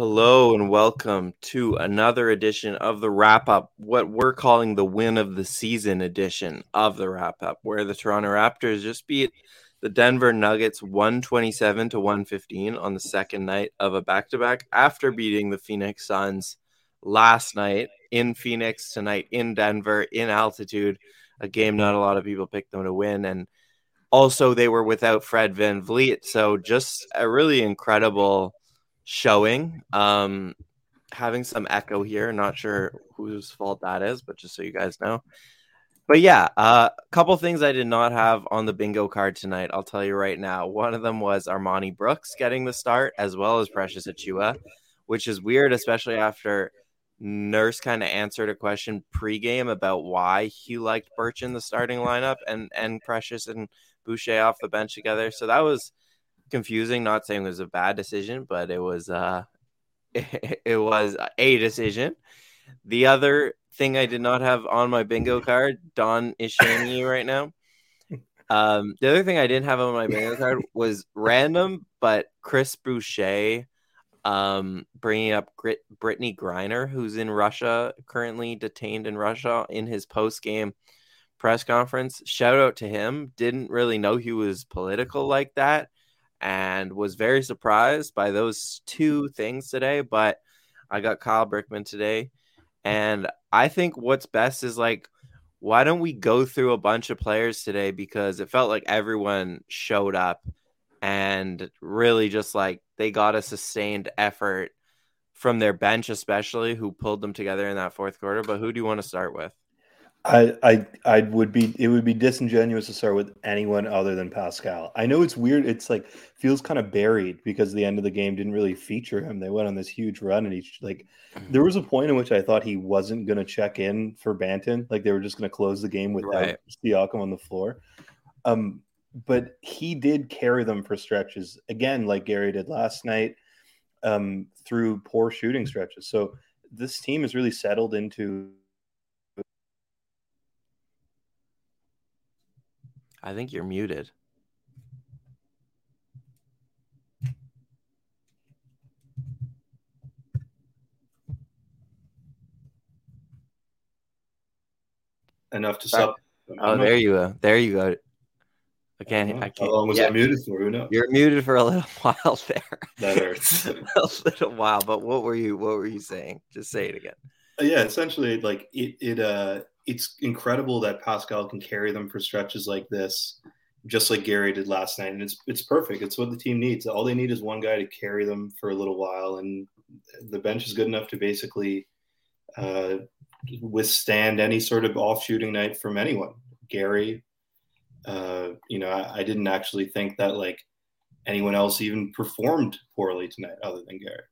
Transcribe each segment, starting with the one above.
Hello and welcome to another edition of the wrap up, what we're calling the win of the season edition of the wrap up, where the Toronto Raptors just beat the Denver Nuggets 127 to 115 on the second night of a back to back after beating the Phoenix Suns last night in Phoenix, tonight in Denver, in altitude. A game not a lot of people picked them to win. And also, they were without Fred Van VanVleet. So, just a really incredible showing. Um, having some echo here. Not sure whose fault that is, but just so you guys know. But yeah, a uh, couple things I did not have on the bingo card tonight. I'll tell you right now. One of them was Armoni Brooks getting the start, as well as Precious Achiuwa, which is weird, especially after Nurse kind of answered a question pregame about why he liked Birch in the starting lineup and and Precious and Boucher off the bench together. So that was confusing. Not saying it was a bad decision, but it was uh, it, it was a decision. The other thing I did not have on my bingo card, Don is shaming you right now. Um, the other thing I didn't have on my bingo card was random, but Chris Boucher um, bringing up Grit- Brittney Griner, who's in Russia, currently detained in Russia, in his post game press conference. Shout out to him. Didn't really know he was political like that and was very surprised by those two mm-hmm. things today. But I got Kyle Brickman today, mm-hmm. and I think what's best is like, why don't we go through a bunch of players today because it felt like everyone showed up and really just like they got a sustained effort from their bench, especially who pulled them together in that fourth quarter. But who do you want to start with? I, I I would be it would be disingenuous to start with anyone other than Pascal. I know it's weird. It's like feels kind of buried because the end of the game didn't really feature him. They went on this huge run and each like mm-hmm. there was a point in which I thought he wasn't going to check in for Banton. Like they were just going to close the game without right. Siakam on the floor. Um, but he did carry them for stretches again, like Gary did last night, um, through poor shooting stretches. So this team is really settled into I think you're muted. Enough to stop. Oh, there you go. There you go. I can't. I can't. How long was yeah. I muted for? Who knows? You're muted for a little while there. That hurts. a little while. But what were you? What were you saying? Just say it again. Uh, yeah, essentially, like it. It. Uh, it's incredible that Pascal can carry them for stretches like this, just like Gary did last night. And it's it's perfect. It's what the team needs. All they need is one guy to carry them for a little while, and the bench is good enough to basically uh, withstand any sort of off shooting night from anyone. Gary, uh, you know, I, I didn't actually think that like anyone else even performed poorly tonight other than Gary.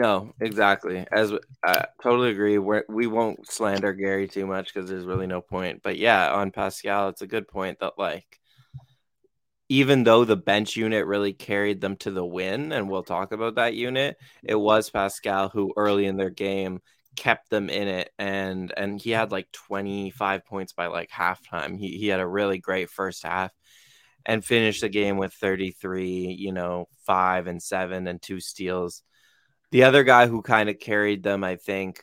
No, exactly. As I totally agree. We're, we won't slander Gary too much because there's really no point. But yeah, on Pascal, it's a good point that like even though the bench unit really carried them to the win, and we'll talk about that unit, it was Pascal who early in their game kept them in it and and he had like 25 points by like halftime. He he had a really great first half and finished the game with 33, you know, 5 and 7 and two steals the other guy who kind of carried them, I think,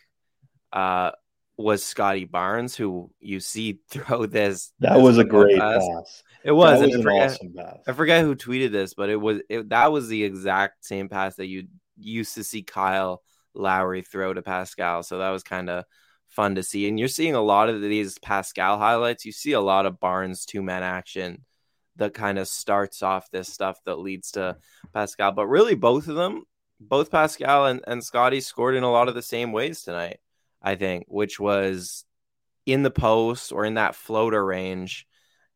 uh, was Scotty Barnes, who you see throw this. That this was a great pass. pass. It was, was an forget, awesome pass. I forget who tweeted this, but it was it, that was the exact same pass that you used to see Kyle Lowry throw to Pascal. So that was kind of fun to see. And you're seeing a lot of these Pascal highlights. You see a lot of Barnes two man action that kind of starts off this stuff that leads to Pascal. But really, both of them both Pascal and, and Scottie scored in a lot of the same ways tonight, I think, which was in the post or in that floater range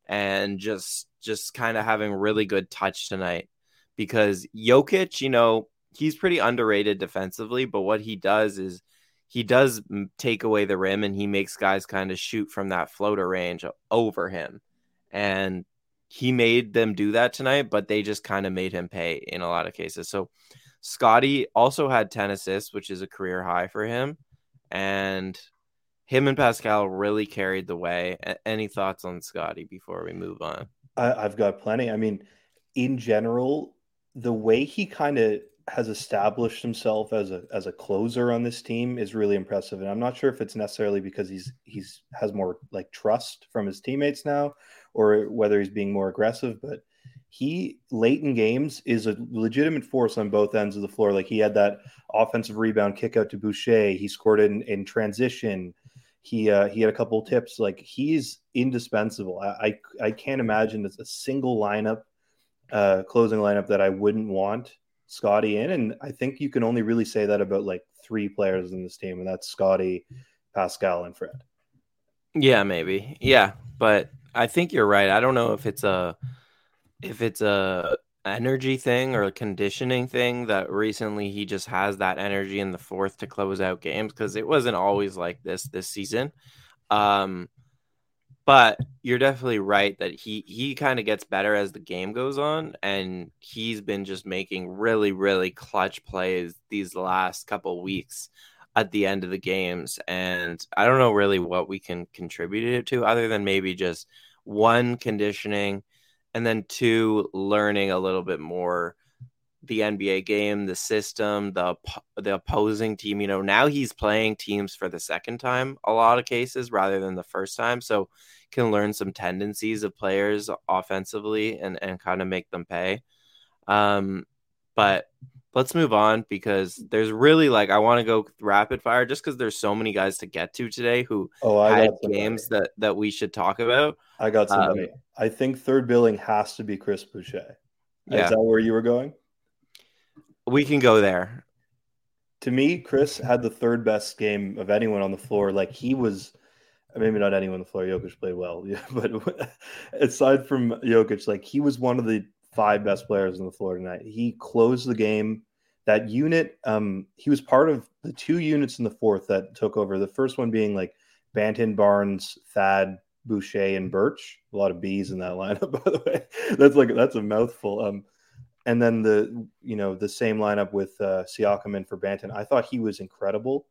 and just just kind of having really good touch tonight because Jokic, you know, he's pretty underrated defensively, but what he does is he does take away the rim and he makes guys kind of shoot from that floater range over him. And he made them do that tonight, but they just kind of made him pay in a lot of cases. So Scottie also had 10 assists, which is a career high for him. And him and Pascal really carried the way. Any thoughts on Scotty before we move on? I, I've got plenty. I mean, in general, the way he kind of has established himself as a as a closer on this team is really impressive. And I'm not sure if it's necessarily because he's he's has more like trust from his teammates now, or whether he's being more aggressive. But he late in games is a legitimate force on both ends of the floor. Like he had that offensive rebound kick out to Boucher. He scored in, in transition. He uh, he had a couple tips. Like he's indispensable. I I, I can't imagine it's a single lineup, uh, closing lineup that I wouldn't want Scottie in. And I think you can only really say that about like three players in this team, and that's Scottie, Pascal, and Fred. Yeah, maybe. Yeah, but I think you're right. I don't know if it's a if it's a energy thing or a conditioning thing that recently he just has that energy in the fourth to close out games because it wasn't always like this this season. Um, but you're definitely right that he he kind of gets better as the game goes on, and he's been just making really really clutch plays these last couple weeks at the end of the games, and I don't know really what we can contribute it to other than maybe just one conditioning and then two learning a little bit more the NBA game, the system, the the opposing team. You know, now he's playing teams for the second time a lot of cases rather than the first time, so can learn some tendencies of players offensively and and kind of make them pay. Um, but let's move on because there's really like I want to go rapid fire just because there's so many guys to get to today who oh, I had games that that we should talk about. I got somebody. Um, I think third billing has to be Chris Boucher. Yeah. Is that where you were going? We can go there. To me, Chris had the third best game of anyone on the floor. Like he was, maybe not anyone on the floor. Jokic played well, yeah, but aside from Jokic, like he was one of the five best players on the floor tonight. He closed the game. That unit, um, he was part of the two units in the fourth that took over. The first one being like Banton, Barnes, Thad, Boucher, and Birch. A lot of B's in that lineup, by the way. That's like that's a mouthful. Um, and then the you know the same lineup with uh, Siakam in for Banton. I thought he was incredible.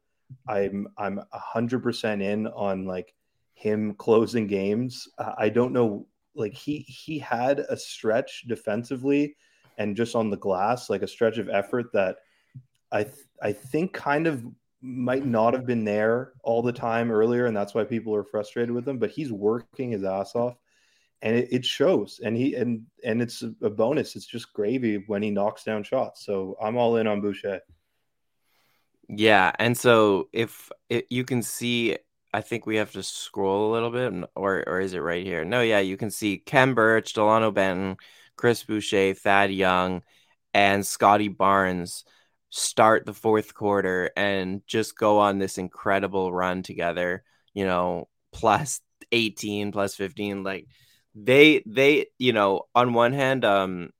I'm I'm hundred percent in on like him closing games. I don't know like he he had a stretch defensively and just on the glass, like a stretch of effort that I th- I think kind of might not have been there all the time earlier, and that's why people are frustrated with him. But he's working his ass off, and it, it shows. And he and and it's a bonus. It's just gravy when he knocks down shots. So I'm all in on Boucher. Yeah, and so if it, you can see I think we have to scroll a little bit, or or is it right here? No, yeah, you can see Khem Birch, Dalano Banton, Chris Boucher, Thad Young, and Scotty Barnes start the fourth quarter and just go on this incredible run together. You know, plus eighteen, plus fifteen, like they they you know on one hand, um,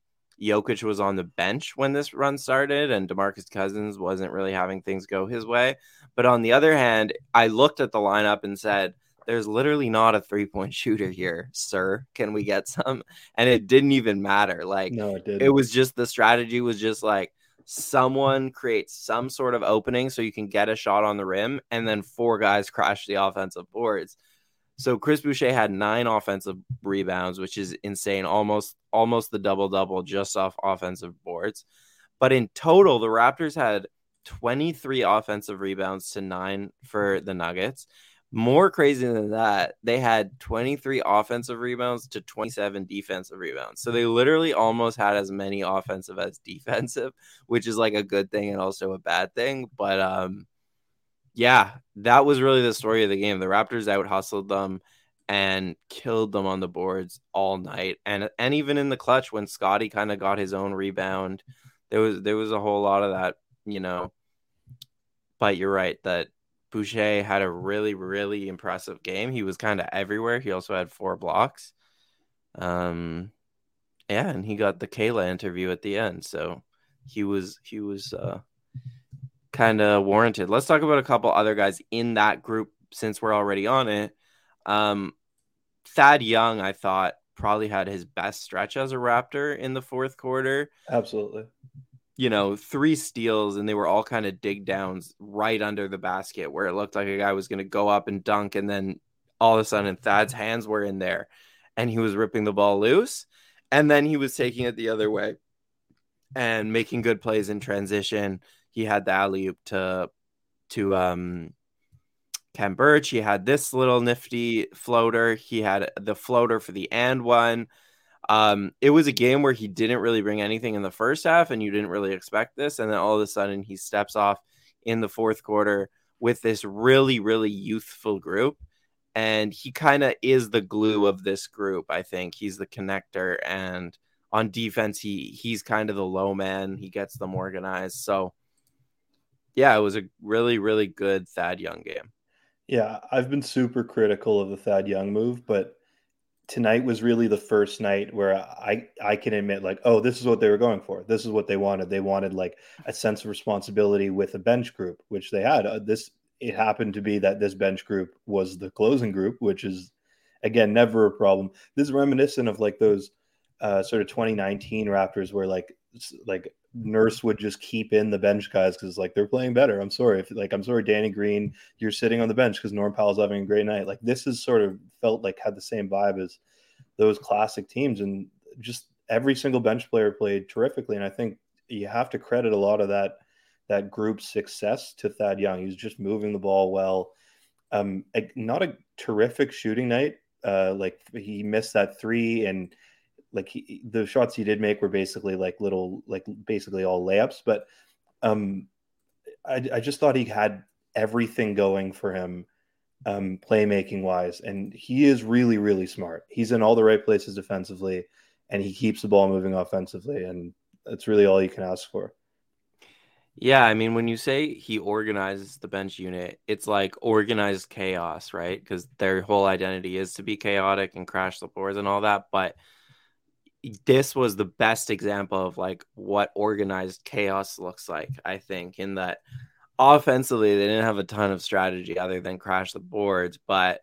Jokic was on the bench when this run started, and Demarcus Cousins wasn't really having things go his way. But on the other hand, I looked at the lineup and said, there's literally not a three point shooter here, sir. Can we get some? And it didn't even matter. Like, no, it didn't. It was just the strategy was just like someone creates some sort of opening so you can get a shot on the rim, and then four guys crash the offensive boards. So Chris Boucher had nine offensive rebounds, which is insane, almost almost the double double just off offensive boards. But in total, the Raptors had 23 offensive rebounds to nine for the Nuggets. More crazy than that, they had 23 offensive rebounds to 27 defensive rebounds. So they literally almost had as many offensive as defensive, which is like a good thing and also a bad thing. But um, yeah, that was really the story of the game. The Raptors out hustled them and killed them on the boards all night. And and even in the clutch when Scotty kind of got his own rebound, there was there was a whole lot of that, you know. But you're right that Boucher had a really, really impressive game. He was kind of everywhere. He also had four blocks. Um, yeah, and he got the Kayla interview at the end, so he was he was uh, kind of warranted. Let's talk about a couple other guys in that group since we're already on it. Um, Thad Young, I thought probably had his best stretch as a Raptor in the fourth quarter. Absolutely you know, three steals and they were all kind of dig downs right under the basket where it looked like a guy was going to go up and dunk. And then all of a sudden, Thad's hands were in there and he was ripping the ball loose. And then he was taking it the other way and making good plays in transition. He had the alley oop to, to, um, Khem Birch. He had this little nifty floater. He had the floater for the and one. Um, it was a game where he didn't really bring anything in the first half, and you didn't really expect this. And then all of a sudden, he steps off in the fourth quarter with this really, really youthful group. And he kind of is the glue of this group. I think he's the connector. And on defense, he he's kind of the low man. He gets them organized. So, yeah, it was a really, really good Thad Young game. Yeah, I've been super critical of the Thad Young move, but tonight was really the first night where I I can admit like oh this is what they were going for. This is what they wanted. They wanted like a sense of responsibility with a bench group which they had. Uh, this it happened to be that this bench group was the closing group which is again never a problem. This is reminiscent of like those uh, sort of 2019 Raptors where like like Nurse would just keep in the bench guys because like they're playing better. I'm sorry if like I'm sorry, Danny Green, you're sitting on the bench because Norm Powell's having a great night. Like this is sort of felt like had the same vibe as those classic teams, and just every single bench player played terrifically. And I think you have to credit a lot of that that group's success to Thad Young. He's just moving the ball well. Um, not a terrific shooting night. Uh, like he missed that three and like he, the shots he did make were basically like little like basically all layups but um i, I just thought he had everything going for him um playmaking wise and he is really really smart he's in all the right places defensively and he keeps the ball moving offensively and that's really all you can ask for yeah, I mean, when you say he organizes the bench unit, it's like organized chaos, right? Because their whole identity is to be chaotic and crash the boards and all that. But this was the best example of like what organized chaos looks like. I think in that offensively they didn't have a ton of strategy other than crash the boards, but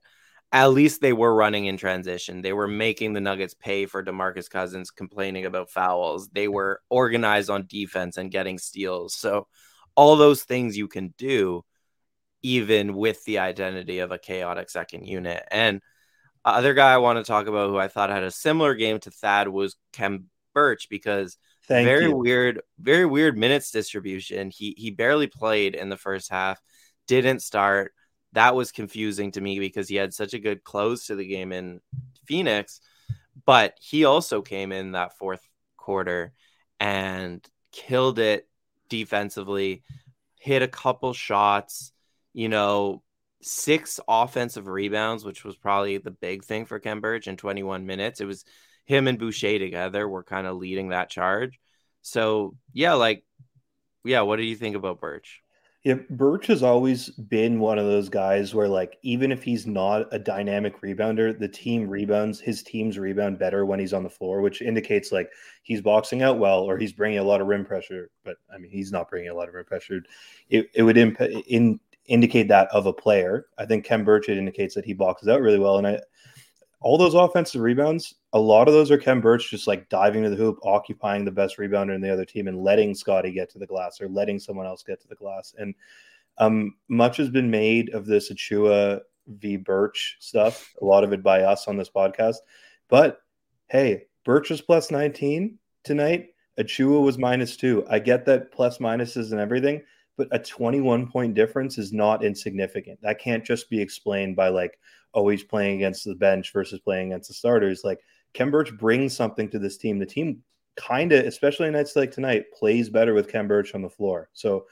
at least they were running in transition. They were making the Nuggets pay for DeMarcus Cousins complaining about fouls. They were organized on defense and getting steals. So all those things you can do even with the identity of a chaotic second unit. And other guy I want to talk about who I thought had a similar game to Thad was Khem Birch because Thank very you. weird, very weird minutes distribution. He he barely played in the first half, didn't start. That was confusing to me because he had such a good close to the game in Phoenix, but he also came in that fourth quarter and killed it defensively, hit a couple shots, you know, six offensive rebounds, which was probably the big thing for Birch in 21 minutes. It was him and Boucher together were kind of leading that charge. So yeah, like yeah, what do you think about Birch? Yeah, Birch has always been one of those guys where, like, even if he's not a dynamic rebounder, the team rebounds, his teams rebound better when he's on the floor, which indicates like he's boxing out well or he's bringing a lot of rim pressure. But I mean, he's not bringing a lot of rim pressure. It, it would imp- in indicate that of a player. I think Khem Birch indicates that he boxes out really well. And I, all those offensive rebounds, a lot of those are Khem Birch just like diving to the hoop, occupying the best rebounder in the other team, and letting Scotty get to the glass or letting someone else get to the glass. And um, much has been made of this Achiuwa v Birch stuff, a lot of it by us on this podcast. But hey, Birch was plus 19 tonight. Achiuwa was minus two. I get that plus minuses and everything, but a 21 point difference is not insignificant. That can't just be explained by like, oh, he's playing against the bench versus playing against the starters. Like Khem Birch brings something to this team. The team kind of, especially nights like tonight, plays better with Khem Birch on the floor. So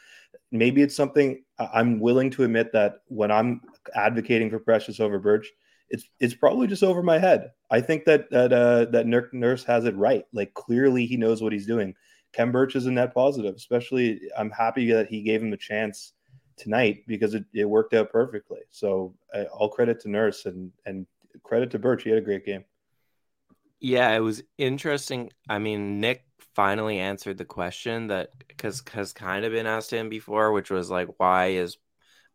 maybe it's something I'm willing to admit that when I'm advocating for Precious over Birch, it's it's probably just over my head. I think that that uh, that Nurse has it right. Like clearly he knows what he's doing. Khem Birch is a net positive. Especially, I'm happy that he gave him a chance tonight because it, it worked out perfectly. So uh, all credit to Nurse and and credit to Birch. He had a great game. Yeah, it was interesting. I mean, Nick finally answered the question that because has kind of been asked him before, which was like, why is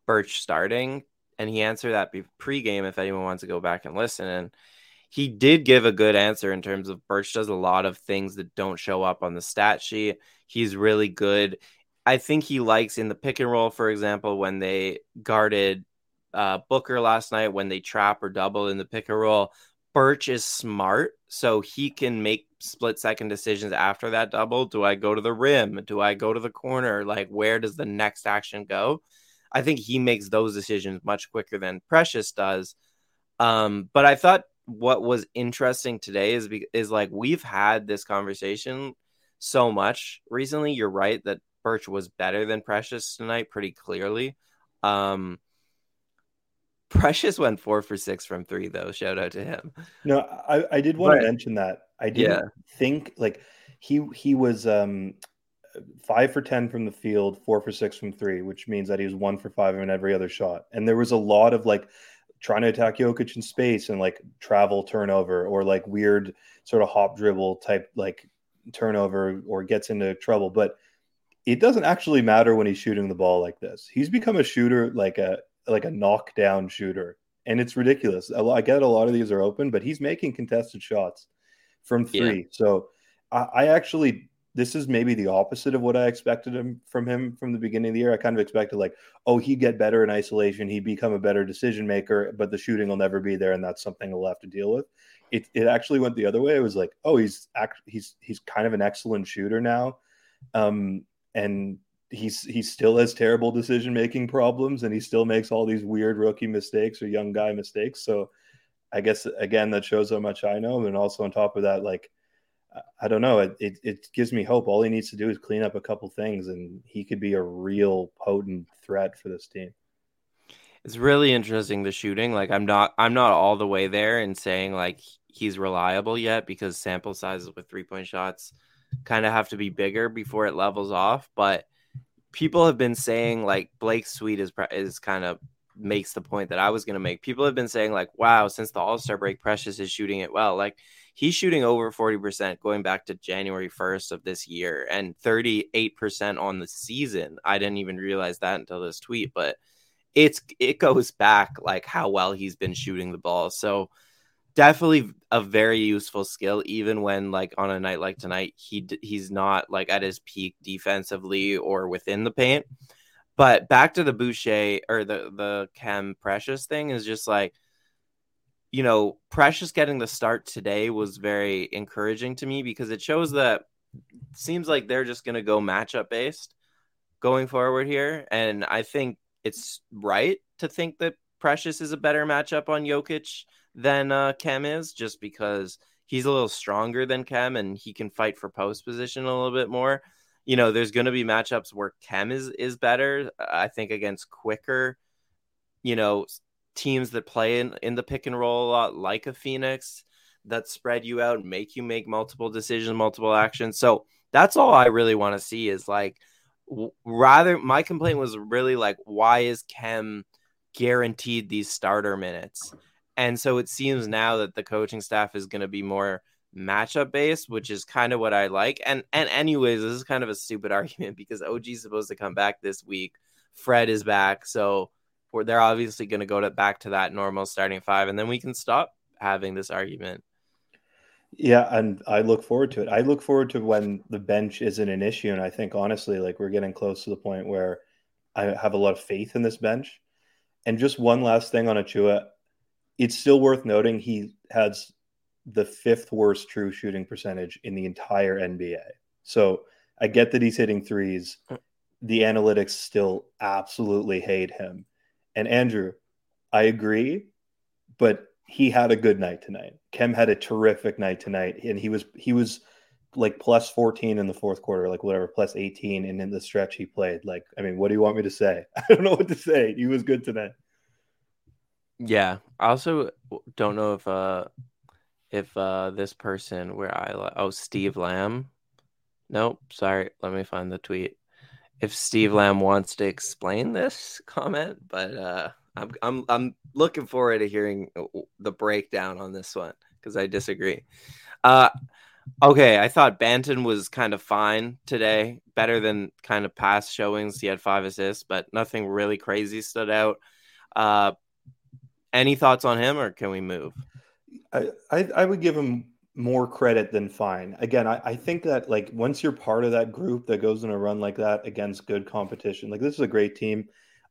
Birch starting? And he answered that pre-game if anyone wants to go back and listen. And he did give a good answer in terms of Birch does a lot of things that don't show up on the stat sheet. He's really good. I think he likes in the pick and roll, for example, when they guarded uh, Booker last night, when they trap or double in the pick and roll. Birch is smart, so he can make split second decisions after that double. Do I go to the rim? Do I go to the corner? Like, where does the next action go? I think he makes those decisions much quicker than Precious does. Um, but I thought what was interesting today is is like we've had this conversation so much recently. You're right that Birch was better than Precious tonight, pretty clearly. Um, Precious went four for six from three, though. Shout out to him. No, I, I did want but, to mention that. I didn't yeah. think like he he was um five for ten from the field, four for six from three, which means that he was one for five in every other shot. And there was a lot of like trying to attack Jokic in space and like travel turnover or like weird sort of hop dribble type like turnover or gets into trouble. But it doesn't actually matter when he's shooting the ball like this. He's become a shooter like a like a knockdown shooter, and it's ridiculous. I get a lot of these are open, but he's making contested shots from three. Yeah. So I, I actually this is maybe the opposite of what I expected him from him from the beginning of the year. I kind of expected like, oh, he'd get better in isolation, he'd become a better decision maker, but the shooting will never be there, and that's something he'll have to deal with. It it actually went the other way. It was like, oh, he's act he's he's kind of an excellent shooter now, um, and he's he still has terrible decision making problems and he still makes all these weird rookie mistakes or young guy mistakes so i guess again that shows how much i know and also on top of that like i don't know. It, it, it gives me hope. All he needs to do is clean up a couple things and he could be a real potent threat for this team. It's really interesting the shooting. Like i'm not i'm not all the way there in saying like he's reliable yet because sample sizes with three point shots kind of have to be bigger before it levels off. But people have been saying like Blake Sweet is is kind of makes the point that I was going to make. People have been saying like, "Wow, since the All Star break, Precious is shooting it well." Like he's shooting over forty percent going back to January first of this year, and thirty eight percent on the season. I didn't even realize that until this tweet, but it's it goes back like how well he's been shooting the ball. So definitely a very useful skill even when like on a night like tonight he he's not like at his peak defensively or within the paint but back to the boucher or the the Khem precious thing is just like you know precious getting the start today was very encouraging to me because it shows that seems like they're just going to go matchup based going forward here and i think it's right to think that precious is a better matchup on Jokic than uh, Khem is, just because he's a little stronger than Khem and he can fight for post position a little bit more. You know, there's going to be matchups where Khem is is better. I think against quicker, you know, teams that play in in the pick and roll a lot, like a Phoenix, that spread you out, make you make multiple decisions, multiple actions. So that's all I really want to see is like rather my complaint was really like why is Khem guaranteed these starter minutes and so it seems now that the coaching staff is going to be more matchup based, which is kind of what I like. And and anyways, this is kind of a stupid argument because OG is supposed to come back this week. Fred is back, so they're obviously going to go to back to that normal starting five, and then we can stop having this argument. Yeah, and I look forward to it. I look forward to when the bench isn't an issue, and I think honestly, like we're getting close to the point where I have a lot of faith in this bench. And just one last thing on Achiuwa, it's still worth noting he has the fifth worst true shooting percentage in the entire NBA. So I get that he's hitting threes. Mm. The analytics still absolutely hate him. And Andrew, I agree, but he had a good night tonight. Khem had a terrific night tonight, and he was he was like plus 14 in the fourth quarter, like whatever, plus 18, and in the stretch he played. Like, I mean, what do you want me to say? I don't know what to say. He was good tonight. Yeah. I also don't know if uh if uh this person where I oh Steve Lamb. Nope, sorry. Let me find the tweet. If Steve Lamb wants to explain this comment, but uh, I'm I'm I'm looking forward to hearing the breakdown on this one because I disagree. Uh, okay, I thought Banton was kind of fine today, better than kind of past showings. He had five assists, but nothing really crazy stood out. Uh, any thoughts on him, or can we move? I, I, I would give him more credit than fine. Again, I, I think that like once you're part of that group that goes in a run like that against good competition, like this is a great team.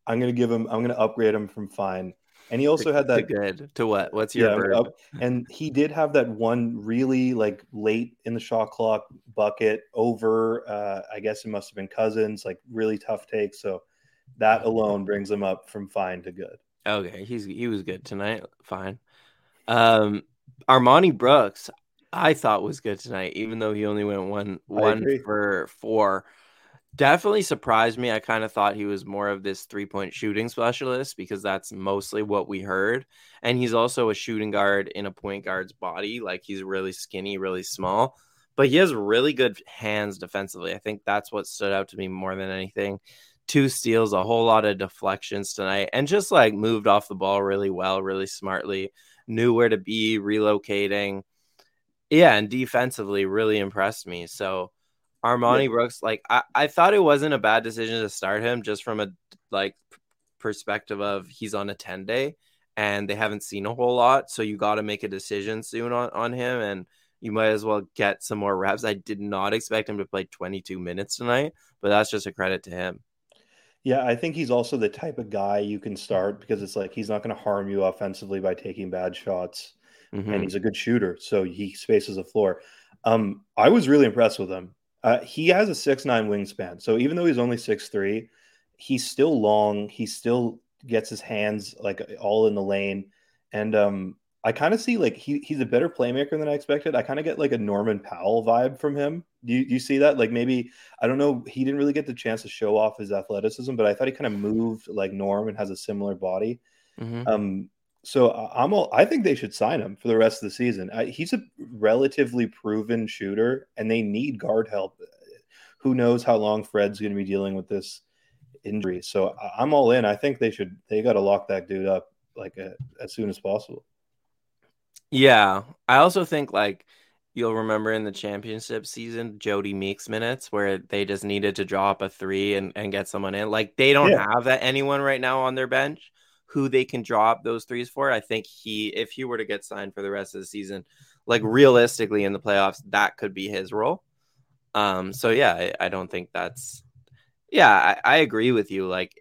I'm gonna give him. I'm gonna upgrade him from fine. And he also had that to good to what? What's your yeah, up- and he did have that one really like late in the shot clock bucket over. Uh, I guess it must have been Cousins, like really tough take. So that alone brings him up from fine to good. Okay, he's he was good tonight. Fine. Um, Armoni Brooks, I thought was good tonight, even though he only went one one agree. for four. Definitely surprised me. I kind of thought he was more of this three point shooting specialist because that's mostly what we heard. And he's also a shooting guard in a point guard's body. Like he's really skinny, really small, but he has really good hands defensively. I think that's what stood out to me more than anything. Two steals, a whole lot of deflections tonight, and just like moved off the ball really well, really smartly, knew where to be, relocating. Yeah, and defensively really impressed me. So Armoni Yeah. Brooks, like I, I thought it wasn't a bad decision to start him just from a like perspective of he's on a 10 day and they haven't seen a whole lot. So you got to make a decision soon on, on him and you might as well get some more reps. I did not expect him to play 22 minutes tonight, but that's just a credit to him. Yeah, I think he's also the type of guy you can start because it's like he's not going to harm you offensively by taking bad shots, Mhm. and he's a good shooter, so he spaces the floor. Um, I was really impressed with him. Uh, he has a six nine wingspan, so even though he's only six three, he's still long. He still gets his hands like all in the lane, and um, I kind of see like he he's a better playmaker than I expected. I kind of get like a Norman Powell vibe from him. Do you, do you see that? Like maybe I don't know. He didn't really get the chance to show off his athleticism, but I thought he kind of moved like Norm and has a similar body. Mhm. Um, so I- I'm all, I think they should sign him for the rest of the season. I, he's a relatively proven shooter, and they need guard help. Who knows how long Fred's going to be dealing with this injury? So I'm all in. I think they should. They got to lock that dude up like uh as soon as possible. Yeah. I also think like you'll remember in the championship season, Jodie Meeks minutes where they just needed to drop a three and, and get someone in. Like they don't Yeah. have that anyone right now on their bench who they can drop those threes for. I think he if he were to get signed for the rest of the season, like realistically in the playoffs, that could be his role. Um so yeah, I, I don't think that's yeah, I, I agree with you. Like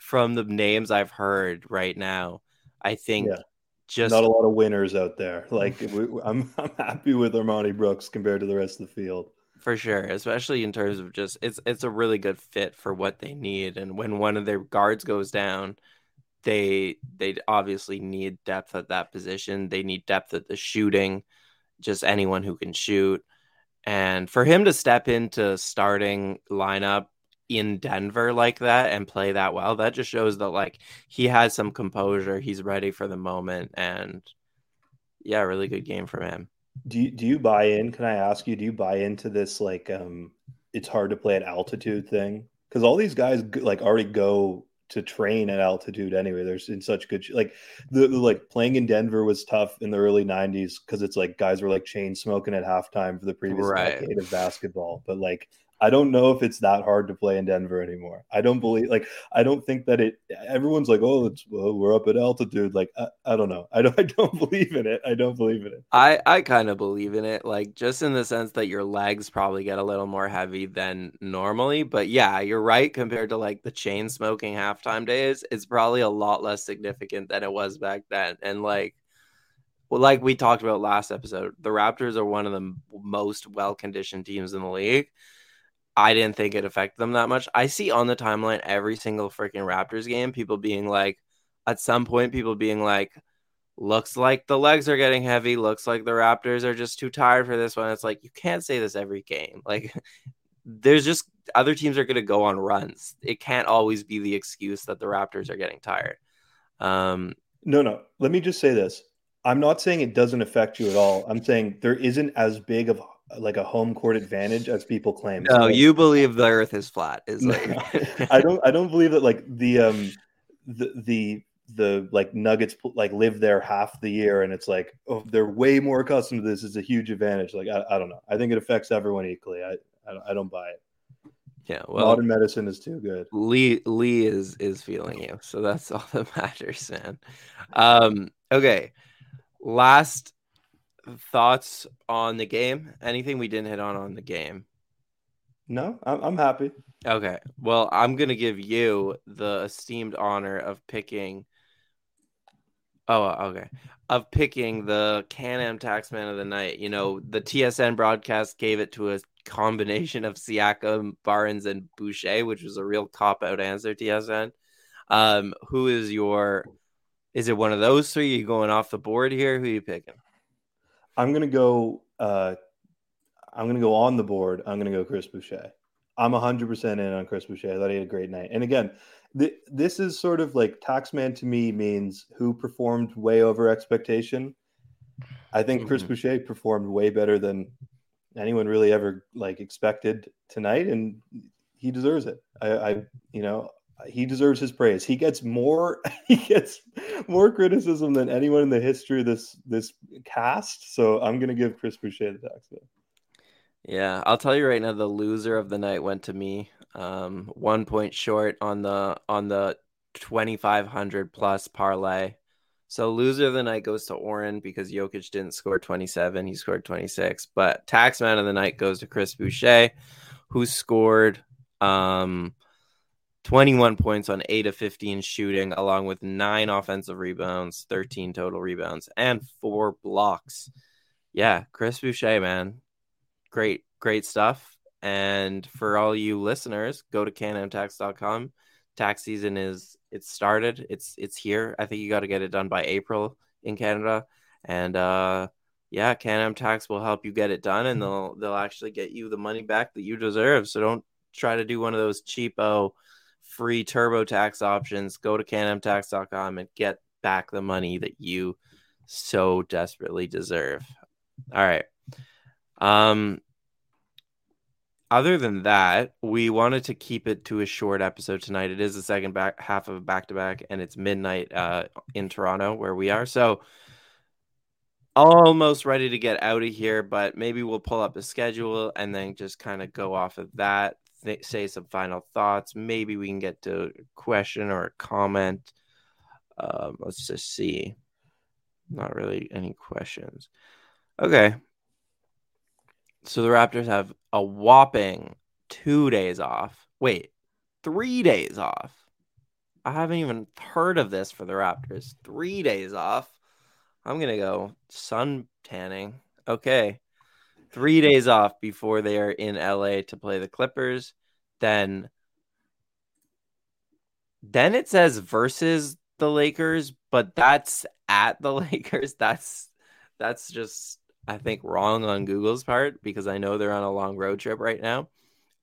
from the names I've heard right now, I think Yeah. just Not a lot of winners out there. Like we, I'm, I'm happy with Armoni Brooks compared to the rest of the field. for sure especially in terms of just it's it's a really good fit for what they need and when one of their guards goes down they they obviously need depth at that position they need depth at the shooting just anyone who can shoot and for him to step into starting lineup in Denver like that and play that well that just shows that like he has some composure he's ready for the moment and yeah really good game from him Do you, do you buy in? Can I ask you? Do you buy into this like um, it's hard to play at altitude thing? Because all these guys like already go to train at altitude anyway. They're in such good like the, the like playing in Denver was tough in the early '90s because it's like guys were like chain smoking at halftime for the previous Right. decade of basketball. But like I don't know if it's that hard to play in Denver anymore. I don't believe like I don't think that it. Everyone's like, oh, it's well, we're up at altitude. Like I, I don't know. I don't. I don't believe in it. I don't believe in it. I I kind of believe in it, like just in the sense that your legs probably get a little more heavy than normally. But yeah, you're right. Compared to like the chain smoking halftime days, it's probably a lot less significant than it was back then. And like, well, like we talked about last episode, the Raptors are one of the most well conditioned teams in the league. I didn't think it affected them that much. I see on the timeline every single freaking Raptors game, people being like, at some point, people being like, looks like the legs are getting heavy. Looks like the Raptors are just too tired for this one. It's like you can't say this every game. Like there's just other teams are going to go on runs. It can't always be the excuse that the Raptors are getting tired. Um, No, no. Let me just say this. I'm not saying it doesn't affect you at all. I'm saying there isn't as big of like a home court advantage as people claim. No, so, you believe the Earth is flat. Is like I don't. I don't believe that. Like the um the the the like Nuggets like live there half the year, and it's like oh they're way more accustomed to this. is a huge advantage. Like I, I don't know. I think it affects everyone equally. I I don't, I don't buy it. Yeah, well, modern medicine is too good. Lee Lee is is feeling you, so that's all that matters, man. Um, okay, last thoughts on the game. Anything we didn't hit on on the game? No, I'm, I'm happy. Okay, well, I'm gonna give you the esteemed honor of picking. Oh, okay. Of picking the Can-Am Taxman of the Night. You know, the TSN broadcast gave it to a combination of Siakam, Barnes, and Boucher, which was a real cop out answer, TSN. Um, who is your is it one of those three? Are you going off the board here? Who are you picking? I'm gonna go uh I'm gonna go on the board. I'm gonna go Chris Boucher. I'm 100% in on Chris Boucher. I thought he had a great night. And again, th- this is sort of like Taxman to me means who performed way over expectation. I think Chris mm-hmm. Boucher performed way better than anyone really ever like expected tonight, and he deserves it. I, I you know, he deserves his praise. He gets more he gets more criticism than anyone in the history of this this cast. So I'm gonna give Chris Boucher the tax Yeah, I'll tell you right now, the loser of the night went to me. Um, one point short on the on the twenty five hundred plus parlay. So loser of the night goes to Oren because Jokic didn't score 27. He scored 26. But tax man of the night goes to Chris Boucher, who scored um, 21 points on 8 of 15 shooting, along with nine offensive rebounds, 13 total rebounds, and four blocks. Yeah, Chris Boucher, man. Great, great stuff. And for all you listeners, go to canamtax.com. Tax season is it's started. It's it's here. I think you got to get it done by April in Canada, and uh, yeah, Can-Am Tax will help you get it done, and they'll they'll actually get you the money back that you deserve. So don't try to do one of those cheapo free TurboTax options. Go to canamtax.com and get back the money that you so desperately deserve. All right. Um, other than that, we wanted to keep it to a short episode tonight. It is the second back half of a back to back, and it's midnight uh, in Toronto where we are. So almost ready to get out of here, but maybe we'll pull up the schedule and then just kind of go off of that. Th- say some final thoughts. Maybe we can get to a question or a comment. Um, let's just see. Not really any questions. Okay, so the Raptors have a whopping two days off. Wait, three days off. I haven't even heard of this for the Raptors. Three days off. I'm going to go sun tanning. Okay. Three days off before they are in LA to play the Clippers. Then then it says versus the Lakers, but that's at the Lakers. That's that's just I think, wrong on Google's part because I know they're on a long road trip right now.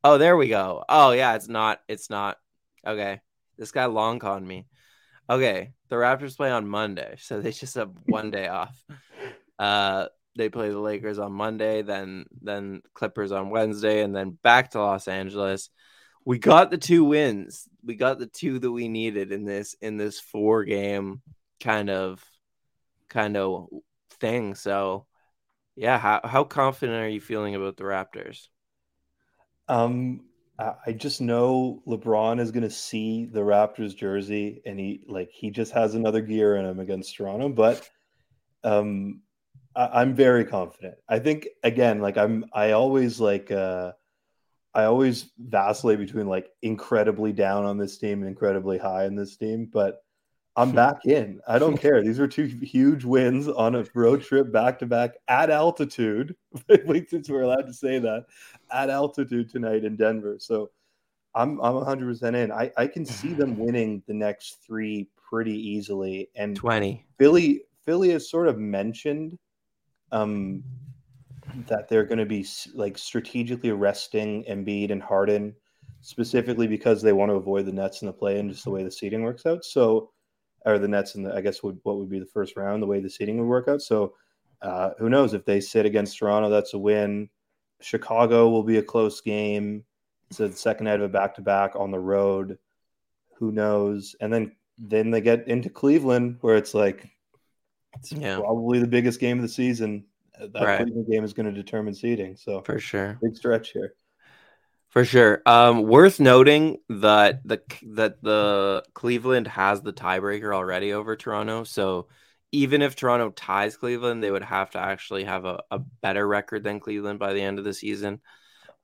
Oh, there we go. Oh, yeah, it's not. It's not. Okay. This guy long conned me. Okay. The Raptors play on Monday. So they just have one day off. Uh, they play the Lakers on Monday, then then Clippers on Wednesday, and then back to Los Angeles. We got the two wins. We got the two that we needed in this in this four game kind of kind of thing. So yeah, how how confident are you feeling about the Raptors? Um, I just know LeBron is going to see the Raptors jersey, and he like he just has another gear in him against Toronto. But um, I, am very confident. I think again, like I'm, I always like, uh, I always vacillate between like incredibly down on this team and incredibly high on this team. But I'm back in. I don't care. These are two huge wins on a road trip back to back at altitude. At least since we're allowed to say that at altitude tonight in Denver. So I'm I'm 100% in. I, I can see them winning the next three pretty easily. And 20. Philly Philly has sort of mentioned um, that they're going to be like strategically resting Embiid and Harden specifically because they want to avoid the Nets in the play and just the way the seating works out. So or the Nets in the I guess would what would be the first round, the way the seating would work out. So uh, who knows if they sit against Toronto, that's a win. Chicago will be a close game. It's the second night of a back to back on the road. Who knows? And then then they get into Cleveland where it's like it's yeah. probably the biggest game of the season. That right. Game is going to determine seeding. So for sure, big stretch here. For sure. Um, worth noting that the that the Cleveland has the tiebreaker already over Toronto. So even if Toronto ties Cleveland, they would have to actually have a, a better record than Cleveland by the end of the season.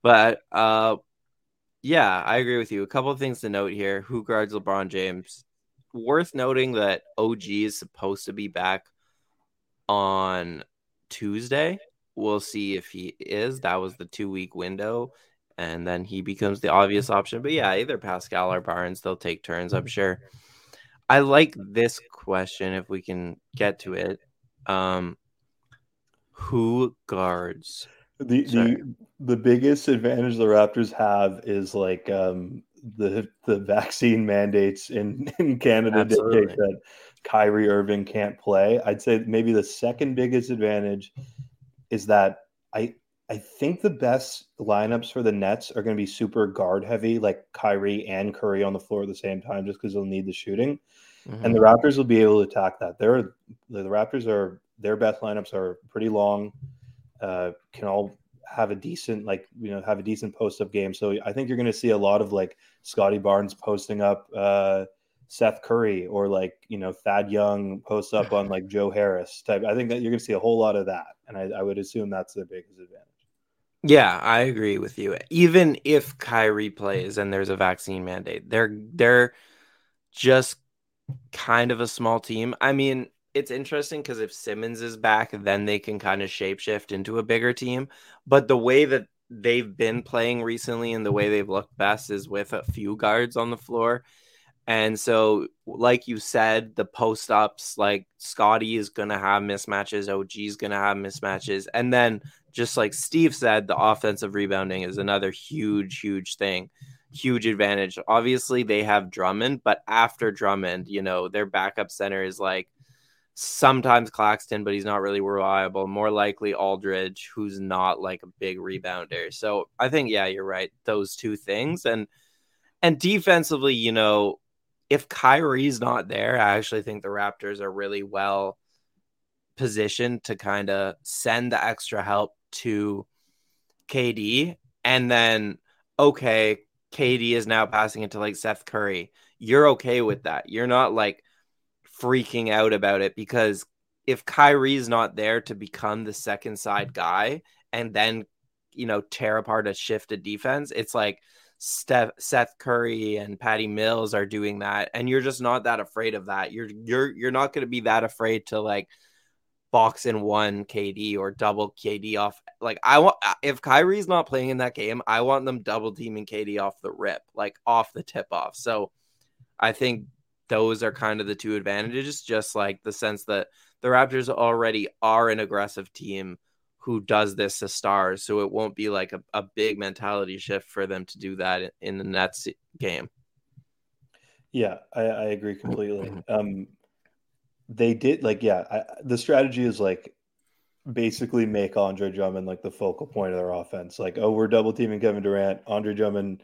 But uh, yeah, I agree with you. A couple of things to note here. Who guards LeBron James? Worth noting that OG is supposed to be back on Tuesday. We'll see if he is. That was the two week window and then he becomes the obvious option. But yeah, either Pascal or Barnes, they'll take turns, I'm sure. I like this question if we can get to it. Um, who guards? The the the biggest advantage the Raptors have is like um, the the vaccine mandates in in Canada dictate that Kyrie Irving can't play. I'd say maybe the second biggest advantage is that I I think the best lineups for the Nets are going to be super guard heavy, like Kyrie and Curry on the floor at the same time, just because they'll need the shooting. Mm-hmm. And the Raptors will be able to attack that. They're the Raptors are their best lineups are pretty long, uh, can all have a decent like you know have a decent post up game. So I think you're going to see a lot of like Scottie Barnes posting up uh, Seth Curry or like you know Thad Young posts up on like Joe Harris type. I think that you're going to see a whole lot of that, and I, I would assume that's the biggest advantage. Yeah, I agree with you. Even if Kyrie plays and there's a vaccine mandate, they're they're just kind of a small team. I mean, it's interesting because if Simmons is back, then they can kind of shapeshift into a bigger team. But the way that they've been playing recently and the way they've looked best is with a few guards on the floor. And so, like you said, the post ups, like Scottie is going to have mismatches, OG is going to have mismatches. And then, just like Steve said, the offensive rebounding is another huge, huge thing, huge advantage. Obviously, they have Drummond, but after Drummond, you know, their backup center is like sometimes Claxton, but he's not really reliable. More likely Aldridge, who's not like a big rebounder. So I think, yeah, you're right. Those two things. And, and defensively, you know, if Kyrie's not there, I actually think the Raptors are really well positioned to kind of send the extra help to KD. And then, okay, KD is now passing it to like Seth Curry. You're okay with that. You're not like freaking out about it because if Kyrie's not there to become the second side guy and then, you know, tear apart a shift of defense, it's like, Steph, Seth Curry and Patty Mills are doing that, and you're just not that afraid of that. You're you're you're not going to be that afraid to like box in one KD or double KD off. Like I want if Kyrie's not playing in that game, I want them double teaming KD off the rip, like off the tip off. So I think those are kind of the two advantages, just like the sense that the Raptors already are an aggressive team who does this to stars. So it won't be like a, a big mentality shift for them to do that in the Nets game. Yeah, I, I agree completely. Um, they did like, yeah, I, the strategy is like basically make Andre Drummond like the focal point of their offense. Like, oh, we're double teaming Kevin Durant. Andre Drummond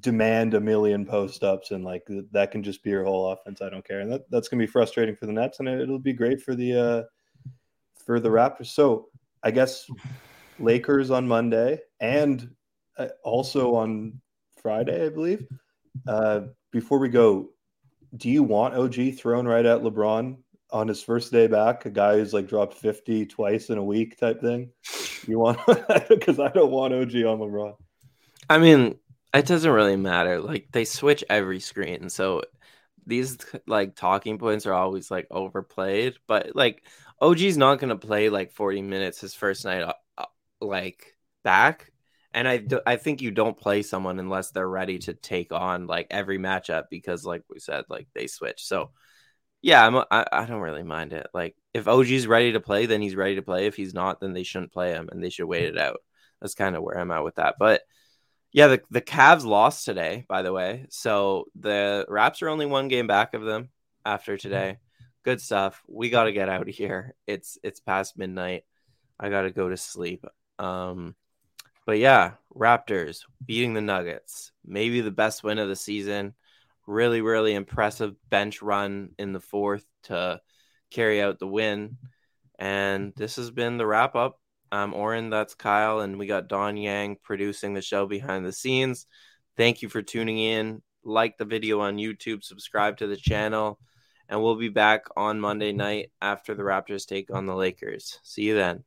demand a million post ups, and like that can just be your whole offense. I don't care, and that, that's gonna be frustrating for the Nets, and it, will be great for the uh, for the Raptors. So I guess Lakers on Monday and uh, also on Friday, I believe. Uh, before we go, do you want OG thrown right at LeBron on his first day back? A guy who's like dropped 50 twice in a week type thing? You want because I don't want OG on LeBron. I mean, it doesn't really matter. Like they switch every screen, so these like talking points are always like overplayed. But like OG's not going to play like 40 minutes his first night uh, uh, like back. And I, I think you don't play someone unless they're ready to take on like every matchup because like we said like they switch. So yeah, I'm I, I don't really mind it. Like if OG's ready to play, then he's ready to play. If he's not, then they shouldn't play him and they should wait it out. That's kind of where I'm at with that. But yeah, the the Cavs lost today, by the way. So the Raps are only one game back of them after today good stuff. We got to get out of here. It's it's past midnight. I got to go to sleep. Um But yeah, Raptors beating the Nuggets, maybe the best win of the season. Really, really impressive bench run in the fourth to carry out the win. And this has been the wrap up. I'm Oren, that's Kyle, and we got Don Yang producing the show behind the scenes. Thank you for tuning in. Like the video on YouTube, subscribe to the channel, and we'll be back on Monday night after the Raptors take on the Lakers. See you then.